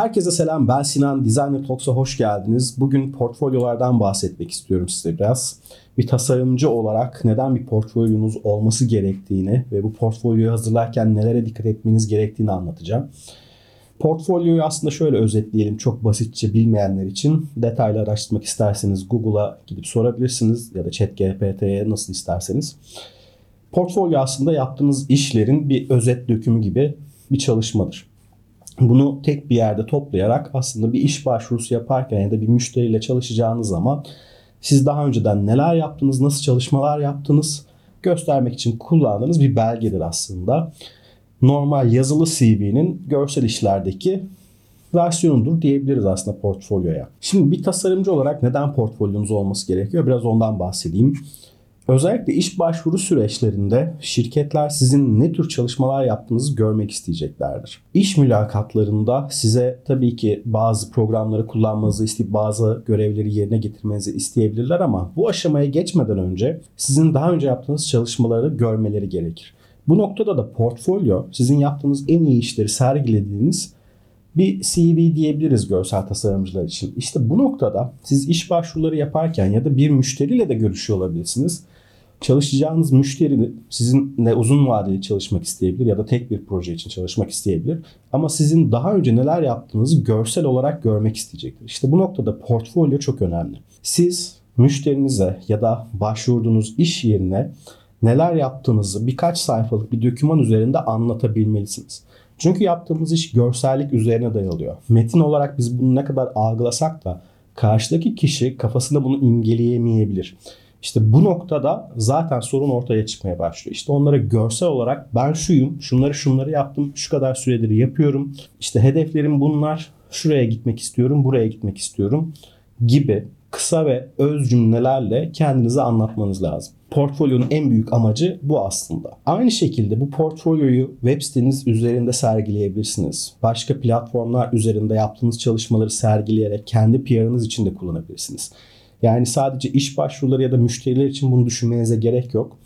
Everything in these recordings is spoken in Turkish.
Herkese selam ben Sinan Designer Talks'a hoş geldiniz. Bugün portfolyolardan bahsetmek istiyorum size biraz. Bir tasarımcı olarak neden bir portfolyonuz olması gerektiğini ve bu portfolyoyu hazırlarken nelere dikkat etmeniz gerektiğini anlatacağım. Portfolyoyu aslında şöyle özetleyelim çok basitçe bilmeyenler için. Detaylı araştırmak isterseniz Google'a gidip sorabilirsiniz ya da ChatGPT'ye nasıl isterseniz. Portfolyo aslında yaptığınız işlerin bir özet dökümü gibi bir çalışmadır. Bunu tek bir yerde toplayarak aslında bir iş başvurusu yaparken ya da bir müşteriyle çalışacağınız zaman siz daha önceden neler yaptınız, nasıl çalışmalar yaptınız göstermek için kullandığınız bir belgedir aslında. Normal yazılı CV'nin görsel işlerdeki versiyonudur diyebiliriz aslında portfolyoya. Şimdi bir tasarımcı olarak neden portfolyonuz olması gerekiyor? Biraz ondan bahsedeyim. Özellikle iş başvuru süreçlerinde şirketler sizin ne tür çalışmalar yaptığınızı görmek isteyeceklerdir. İş mülakatlarında size tabii ki bazı programları kullanmanızı isteyip bazı görevleri yerine getirmenizi isteyebilirler ama bu aşamaya geçmeden önce sizin daha önce yaptığınız çalışmaları görmeleri gerekir. Bu noktada da portfolyo sizin yaptığınız en iyi işleri sergilediğiniz bir CV diyebiliriz görsel tasarımcılar için. İşte bu noktada siz iş başvuruları yaparken ya da bir müşteriyle de görüşüyor olabilirsiniz. Çalışacağınız müşteri sizinle uzun vadeli çalışmak isteyebilir ya da tek bir proje için çalışmak isteyebilir. Ama sizin daha önce neler yaptığınızı görsel olarak görmek isteyecektir. İşte bu noktada portfolyo çok önemli. Siz müşterinize ya da başvurduğunuz iş yerine neler yaptığınızı birkaç sayfalık bir doküman üzerinde anlatabilmelisiniz. Çünkü yaptığımız iş görsellik üzerine dayalıyor. Metin olarak biz bunu ne kadar algılasak da karşıdaki kişi kafasında bunu imgeleyemeyebilir. İşte bu noktada zaten sorun ortaya çıkmaya başlıyor. İşte onlara görsel olarak ben şuyum, şunları şunları yaptım, şu kadar süredir yapıyorum. İşte hedeflerim bunlar, şuraya gitmek istiyorum, buraya gitmek istiyorum gibi kısa ve öz cümlelerle kendinizi anlatmanız lazım. Portfolyonun en büyük amacı bu aslında. Aynı şekilde bu portfolyoyu web siteniz üzerinde sergileyebilirsiniz. Başka platformlar üzerinde yaptığınız çalışmaları sergileyerek kendi PR'ınız için de kullanabilirsiniz. Yani sadece iş başvuruları ya da müşteriler için bunu düşünmenize gerek yok.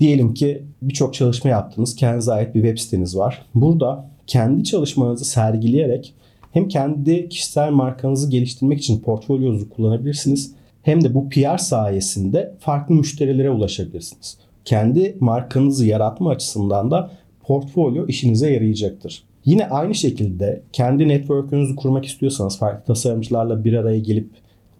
Diyelim ki birçok çalışma yaptınız, kendinize ait bir web siteniz var. Burada kendi çalışmanızı sergileyerek hem kendi kişisel markanızı geliştirmek için portfolyonuzu kullanabilirsiniz hem de bu PR sayesinde farklı müşterilere ulaşabilirsiniz. Kendi markanızı yaratma açısından da portfolyo işinize yarayacaktır. Yine aynı şekilde kendi network'ünüzü kurmak istiyorsanız farklı tasarımcılarla bir araya gelip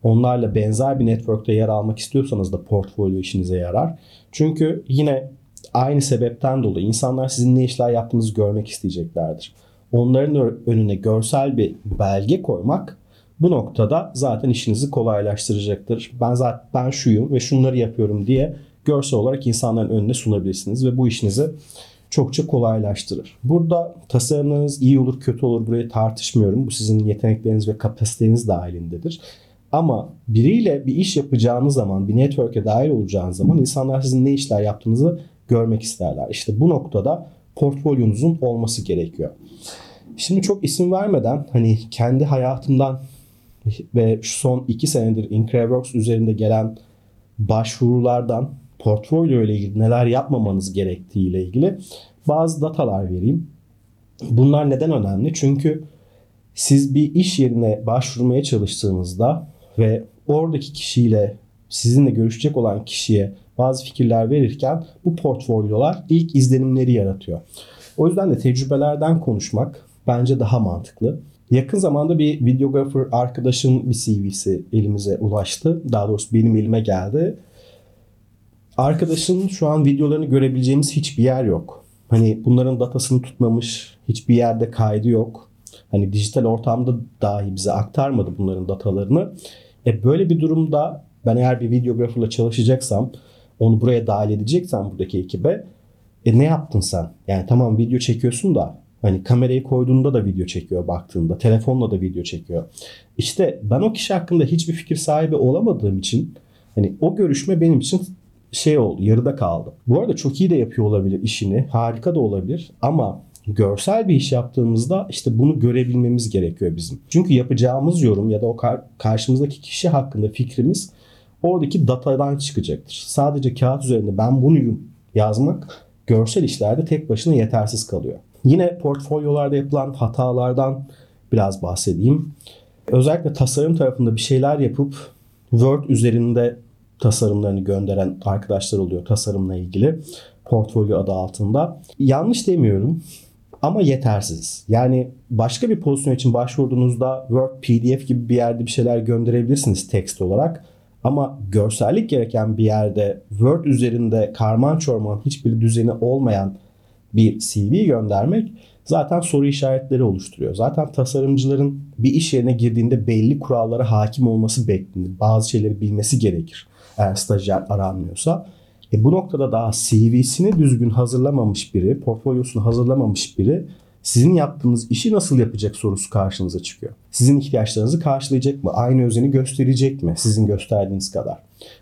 onlarla benzer bir network'te yer almak istiyorsanız da portfolyo işinize yarar. Çünkü yine aynı sebepten dolayı insanlar sizin ne işler yaptığınızı görmek isteyeceklerdir. Onların önüne görsel bir belge koymak bu noktada zaten işinizi kolaylaştıracaktır. Ben zaten ben şuyum ve şunları yapıyorum diye görsel olarak insanların önüne sunabilirsiniz ve bu işinizi çokça kolaylaştırır. Burada tasarımlarınız iyi olur kötü olur burayı tartışmıyorum. Bu sizin yetenekleriniz ve kapasiteniz dahilindedir. Ama biriyle bir iş yapacağınız zaman, bir network'e dahil olacağınız zaman insanlar sizin ne işler yaptığınızı görmek isterler. İşte bu noktada portfolyonuzun olması gerekiyor. Şimdi çok isim vermeden hani kendi hayatımdan ve şu son iki senedir Increworks üzerinde gelen başvurulardan portfolyo ile ilgili neler yapmamanız gerektiği ile ilgili bazı datalar vereyim. Bunlar neden önemli? Çünkü siz bir iş yerine başvurmaya çalıştığınızda ve oradaki kişiyle sizinle görüşecek olan kişiye bazı fikirler verirken bu portfolyolar ilk izlenimleri yaratıyor. O yüzden de tecrübelerden konuşmak bence daha mantıklı. Yakın zamanda bir videographer arkadaşın bir CV'si elimize ulaştı. Daha doğrusu benim elime geldi. Arkadaşın şu an videolarını görebileceğimiz hiçbir yer yok. Hani bunların datasını tutmamış, hiçbir yerde kaydı yok. Hani dijital ortamda dahi bize aktarmadı bunların datalarını. E böyle bir durumda ben eğer bir videographerla çalışacaksam, onu buraya dahil edeceksem buradaki ekibe e ne yaptın sen? Yani tamam video çekiyorsun da hani kamerayı koyduğunda da video çekiyor baktığında, telefonla da video çekiyor. İşte ben o kişi hakkında hiçbir fikir sahibi olamadığım için hani o görüşme benim için şey oldu, yarıda kaldı. Bu arada çok iyi de yapıyor olabilir işini, harika da olabilir ama görsel bir iş yaptığımızda işte bunu görebilmemiz gerekiyor bizim. Çünkü yapacağımız yorum ya da o kar- karşımızdaki kişi hakkında fikrimiz oradaki datadan çıkacaktır. Sadece kağıt üzerinde ben bunu yazmak görsel işlerde tek başına yetersiz kalıyor. Yine portfolyolarda yapılan hatalardan biraz bahsedeyim. Özellikle tasarım tarafında bir şeyler yapıp Word üzerinde tasarımlarını gönderen arkadaşlar oluyor tasarımla ilgili. Portfolyo adı altında. Yanlış demiyorum ama yetersiz. Yani başka bir pozisyon için başvurduğunuzda Word, PDF gibi bir yerde bir şeyler gönderebilirsiniz tekst olarak. Ama görsellik gereken bir yerde Word üzerinde karman çorman hiçbir düzeni olmayan bir CV göndermek zaten soru işaretleri oluşturuyor. Zaten tasarımcıların bir iş yerine girdiğinde belli kurallara hakim olması beklenir. Bazı şeyleri bilmesi gerekir eğer stajyer aranmıyorsa. E bu noktada daha CV'sini düzgün hazırlamamış biri, portfolyosunu hazırlamamış biri sizin yaptığınız işi nasıl yapacak sorusu karşınıza çıkıyor. Sizin ihtiyaçlarınızı karşılayacak mı? Aynı özeni gösterecek mi sizin gösterdiğiniz kadar?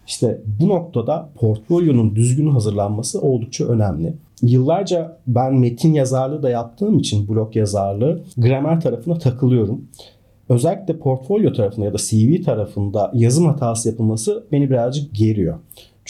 İşte bu noktada portfolyonun düzgün hazırlanması oldukça önemli. Yıllarca ben metin yazarlığı da yaptığım için blog yazarlığı gramer tarafına takılıyorum. Özellikle portfolyo tarafında ya da CV tarafında yazım hatası yapılması beni birazcık geriyor.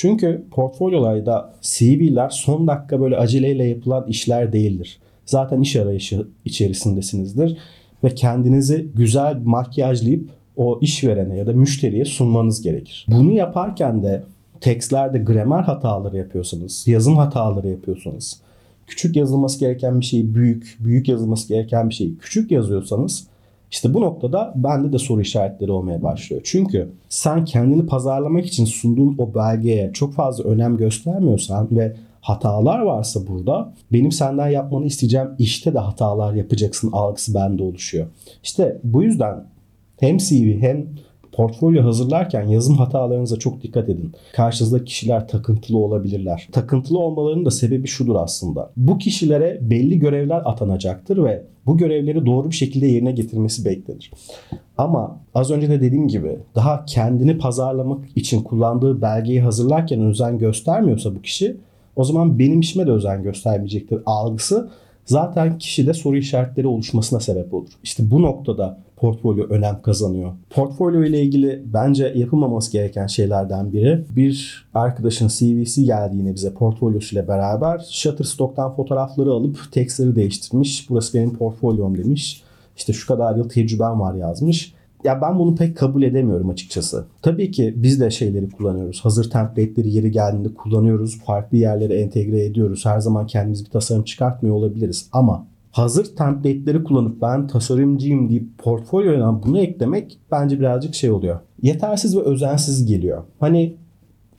Çünkü portfolyolarda CV'ler son dakika böyle aceleyle yapılan işler değildir. Zaten iş arayışı içerisindesinizdir ve kendinizi güzel makyajlayıp o işverene ya da müşteriye sunmanız gerekir. Bunu yaparken de tekstlerde gramer hataları yapıyorsanız, yazım hataları yapıyorsanız, küçük yazılması gereken bir şeyi büyük, büyük yazılması gereken bir şeyi küçük yazıyorsanız işte bu noktada bende de soru işaretleri olmaya başlıyor. Çünkü sen kendini pazarlamak için sunduğun o belgeye çok fazla önem göstermiyorsan ve hatalar varsa burada benim senden yapmanı isteyeceğim işte de hatalar yapacaksın algısı bende oluşuyor. İşte bu yüzden hem CV hem portfolyo hazırlarken yazım hatalarınıza çok dikkat edin. Karşınızda kişiler takıntılı olabilirler. Takıntılı olmalarının da sebebi şudur aslında. Bu kişilere belli görevler atanacaktır ve bu görevleri doğru bir şekilde yerine getirmesi beklenir. Ama az önce de dediğim gibi daha kendini pazarlamak için kullandığı belgeyi hazırlarken özen göstermiyorsa bu kişi o zaman benim işime de özen göstermeyecektir algısı zaten kişide soru işaretleri oluşmasına sebep olur. İşte bu noktada portfolyo önem kazanıyor. Portfolyo ile ilgili bence yapılmaması gereken şeylerden biri bir arkadaşın CV'si geldiğinde bize portfolyosuyla beraber Shutterstock'tan fotoğrafları alıp tekstleri değiştirmiş. Burası benim portfolyom demiş. İşte şu kadar yıl tecrübem var yazmış. Ya ben bunu pek kabul edemiyorum açıkçası. Tabii ki biz de şeyleri kullanıyoruz. Hazır template'leri yeri geldiğinde kullanıyoruz. Farklı yerlere entegre ediyoruz. Her zaman kendimiz bir tasarım çıkartmıyor olabiliriz. Ama hazır template'leri kullanıp ben tasarımcıyım deyip portfolyoya bunu eklemek bence birazcık şey oluyor. Yetersiz ve özensiz geliyor. Hani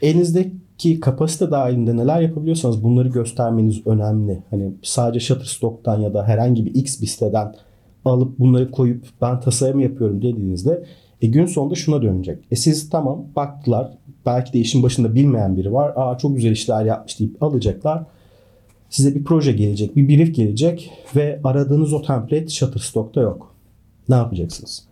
elinizdeki kapasite dahilinde neler yapabiliyorsanız bunları göstermeniz önemli. Hani sadece Shutterstock'tan ya da herhangi bir X bir siteden alıp bunları koyup ben tasarım yapıyorum dediğinizde e, gün sonunda şuna dönecek. E siz tamam baktılar belki de işin başında bilmeyen biri var. Aa çok güzel işler yapmış deyip alacaklar. Size bir proje gelecek, bir brief gelecek ve aradığınız o template Shutterstock'ta yok. Ne yapacaksınız?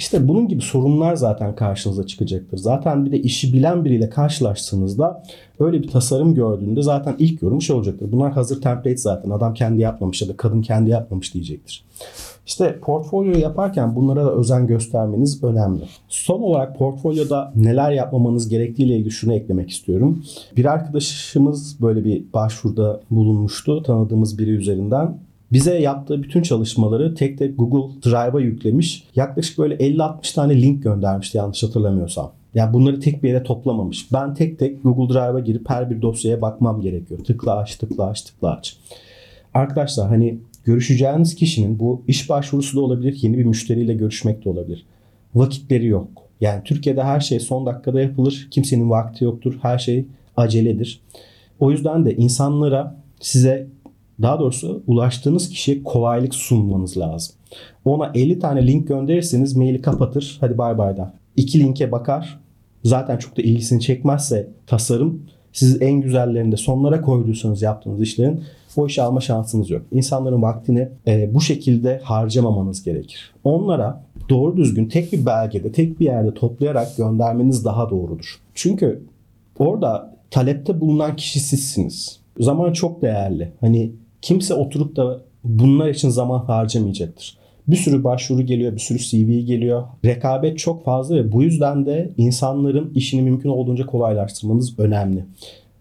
İşte bunun gibi sorunlar zaten karşınıza çıkacaktır. Zaten bir de işi bilen biriyle karşılaştığınızda öyle bir tasarım gördüğünde zaten ilk yorum şey olacaktır. Bunlar hazır template zaten. Adam kendi yapmamış ya da kadın kendi yapmamış diyecektir. İşte portfolyo yaparken bunlara da özen göstermeniz önemli. Son olarak portfolyoda neler yapmamanız gerektiğiyle ilgili şunu eklemek istiyorum. Bir arkadaşımız böyle bir başvuruda bulunmuştu tanıdığımız biri üzerinden. Bize yaptığı bütün çalışmaları tek tek Google Drive'a yüklemiş. Yaklaşık böyle 50-60 tane link göndermişti yanlış hatırlamıyorsam. Yani bunları tek bir yere toplamamış. Ben tek tek Google Drive'a girip her bir dosyaya bakmam gerekiyor. Tıkla aç, tıkla aç, tıkla aç. Arkadaşlar hani görüşeceğiniz kişinin bu iş başvurusu da olabilir, yeni bir müşteriyle görüşmek de olabilir. Vakitleri yok. Yani Türkiye'de her şey son dakikada yapılır. Kimsenin vakti yoktur. Her şey aceledir. O yüzden de insanlara size daha doğrusu ulaştığınız kişiye kolaylık sunmanız lazım. Ona 50 tane link gönderirseniz maili kapatır. Hadi bay bay da. İki linke bakar. Zaten çok da ilgisini çekmezse tasarım siz en güzellerinde sonlara koyduysanız yaptığınız işlerin o işi alma şansınız yok. İnsanların vaktini e, bu şekilde harcamamanız gerekir. Onlara doğru düzgün tek bir belgede, tek bir yerde toplayarak göndermeniz daha doğrudur. Çünkü orada talepte bulunan kişi sizsiniz. Zaman çok değerli. Hani kimse oturup da bunlar için zaman harcamayacaktır. Bir sürü başvuru geliyor, bir sürü CV geliyor. Rekabet çok fazla ve bu yüzden de insanların işini mümkün olduğunca kolaylaştırmanız önemli.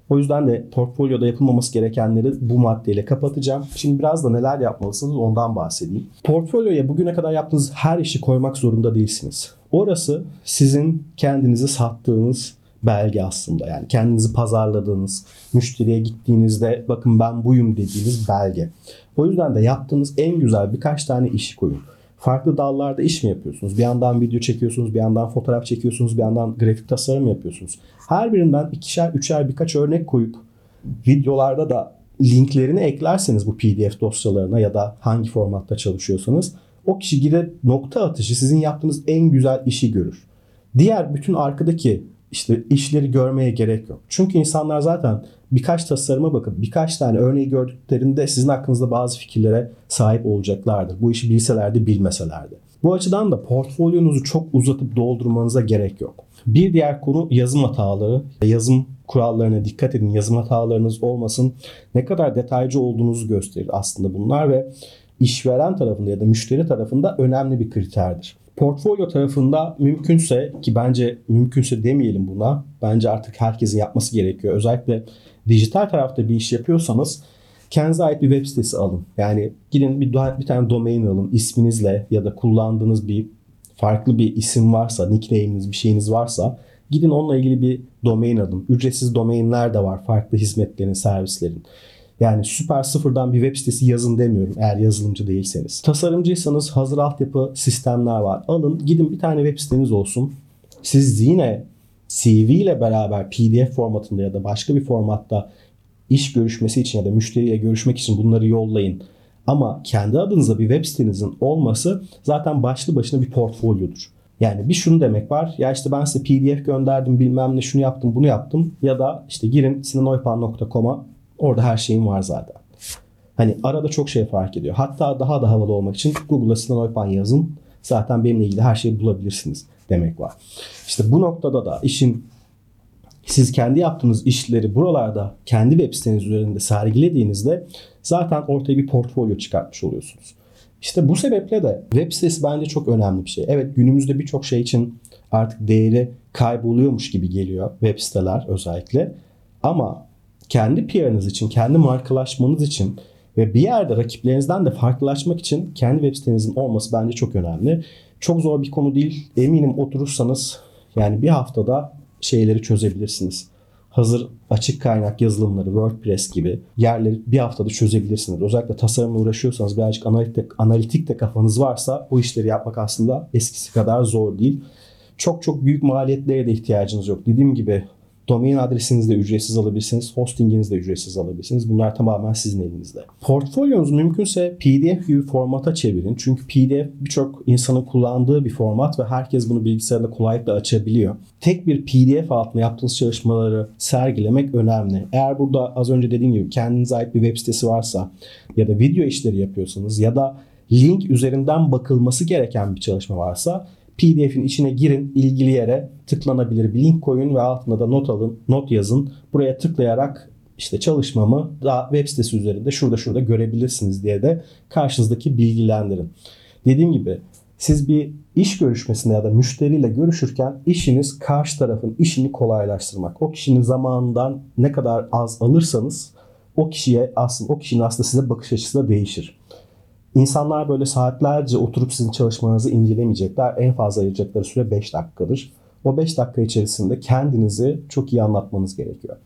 O yüzden de portfolyoda yapılmaması gerekenleri bu maddeyle kapatacağım. Şimdi biraz da neler yapmalısınız ondan bahsedeyim. Portfolyoya bugüne kadar yaptığınız her işi koymak zorunda değilsiniz. Orası sizin kendinizi sattığınız belge aslında. Yani kendinizi pazarladığınız, müşteriye gittiğinizde bakın ben buyum dediğiniz belge. O yüzden de yaptığınız en güzel birkaç tane işi koyun. Farklı dallarda iş mi yapıyorsunuz? Bir yandan video çekiyorsunuz, bir yandan fotoğraf çekiyorsunuz, bir yandan grafik tasarım yapıyorsunuz. Her birinden ikişer, üçer birkaç örnek koyup videolarda da linklerini eklerseniz bu PDF dosyalarına ya da hangi formatta çalışıyorsanız o kişi gidip nokta atışı sizin yaptığınız en güzel işi görür. Diğer bütün arkadaki işte işleri görmeye gerek yok. Çünkü insanlar zaten birkaç tasarıma bakıp birkaç tane örneği gördüklerinde sizin hakkınızda bazı fikirlere sahip olacaklardır. Bu işi bilselerdi bilmeselerdi. Bu açıdan da portfolyonuzu çok uzatıp doldurmanıza gerek yok. Bir diğer konu yazım hataları. Yazım kurallarına dikkat edin. Yazım hatalarınız olmasın. Ne kadar detaycı olduğunuzu gösterir aslında bunlar ve işveren tarafında ya da müşteri tarafında önemli bir kriterdir. Portfolyo tarafında mümkünse ki bence mümkünse demeyelim buna. Bence artık herkesin yapması gerekiyor. Özellikle dijital tarafta bir iş yapıyorsanız kendinize ait bir web sitesi alın. Yani gidin bir, bir tane domain alın isminizle ya da kullandığınız bir farklı bir isim varsa, nickname'iniz bir şeyiniz varsa gidin onunla ilgili bir domain alın. Ücretsiz domainler de var farklı hizmetlerin, servislerin. Yani süper sıfırdan bir web sitesi yazın demiyorum eğer yazılımcı değilseniz. Tasarımcıysanız hazır altyapı sistemler var. Alın gidin bir tane web siteniz olsun. Siz yine CV ile beraber PDF formatında ya da başka bir formatta iş görüşmesi için ya da müşteriyle görüşmek için bunları yollayın. Ama kendi adınıza bir web sitenizin olması zaten başlı başına bir portfolyodur. Yani bir şunu demek var. Ya işte ben size PDF gönderdim bilmem ne şunu yaptım bunu yaptım. Ya da işte girin sinanoypan.com'a Orada her şeyin var zaten. Hani arada çok şey fark ediyor. Hatta daha da havalı olmak için Google'a Sinan Oypan yazın. Zaten benimle ilgili her şeyi bulabilirsiniz demek var. İşte bu noktada da işin siz kendi yaptığınız işleri buralarda kendi web siteniz üzerinde sergilediğinizde zaten ortaya bir portfolyo çıkartmış oluyorsunuz. İşte bu sebeple de web sitesi bence çok önemli bir şey. Evet günümüzde birçok şey için artık değeri kayboluyormuş gibi geliyor web siteler özellikle. Ama kendi PR'ınız için, kendi markalaşmanız için ve bir yerde rakiplerinizden de farklılaşmak için kendi web sitenizin olması bence çok önemli. Çok zor bir konu değil. Eminim oturursanız yani bir haftada şeyleri çözebilirsiniz. Hazır açık kaynak yazılımları, WordPress gibi yerleri bir haftada çözebilirsiniz. Özellikle tasarımla uğraşıyorsanız birazcık analitik, analitik de kafanız varsa bu işleri yapmak aslında eskisi kadar zor değil. Çok çok büyük maliyetlere de ihtiyacınız yok. Dediğim gibi Domain adresinizi de ücretsiz alabilirsiniz. Hostinginizi de ücretsiz alabilirsiniz. Bunlar tamamen sizin elinizde. Portfolyonuzu mümkünse PDF gibi formata çevirin. Çünkü PDF birçok insanın kullandığı bir format ve herkes bunu bilgisayarda kolaylıkla açabiliyor. Tek bir PDF altında yaptığınız çalışmaları sergilemek önemli. Eğer burada az önce dediğim gibi kendinize ait bir web sitesi varsa ya da video işleri yapıyorsanız ya da link üzerinden bakılması gereken bir çalışma varsa PDF'in içine girin, ilgili yere tıklanabilir bir link koyun ve altına da not alın, not yazın. Buraya tıklayarak işte çalışmamı daha web sitesi üzerinde şurada şurada görebilirsiniz diye de karşınızdaki bilgilendirin. Dediğim gibi siz bir iş görüşmesinde ya da müşteriyle görüşürken işiniz karşı tarafın işini kolaylaştırmak. O kişinin zamanından ne kadar az alırsanız o kişiye aslında o kişinin aslında size bakış açısı da değişir. İnsanlar böyle saatlerce oturup sizin çalışmanızı incelemeyecekler. En fazla ayıracakları süre 5 dakikadır. O 5 dakika içerisinde kendinizi çok iyi anlatmanız gerekiyor.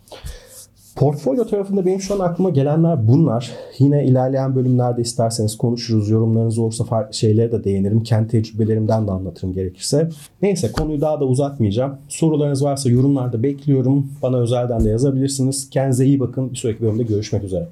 Portfolyo tarafında benim şu an aklıma gelenler bunlar. Yine ilerleyen bölümlerde isterseniz konuşuruz. Yorumlarınız olursa farklı şeylere de değinirim. Kendi tecrübelerimden de anlatırım gerekirse. Neyse konuyu daha da uzatmayacağım. Sorularınız varsa yorumlarda bekliyorum. Bana özelden de yazabilirsiniz. Kendinize iyi bakın. Bir sonraki bölümde görüşmek üzere.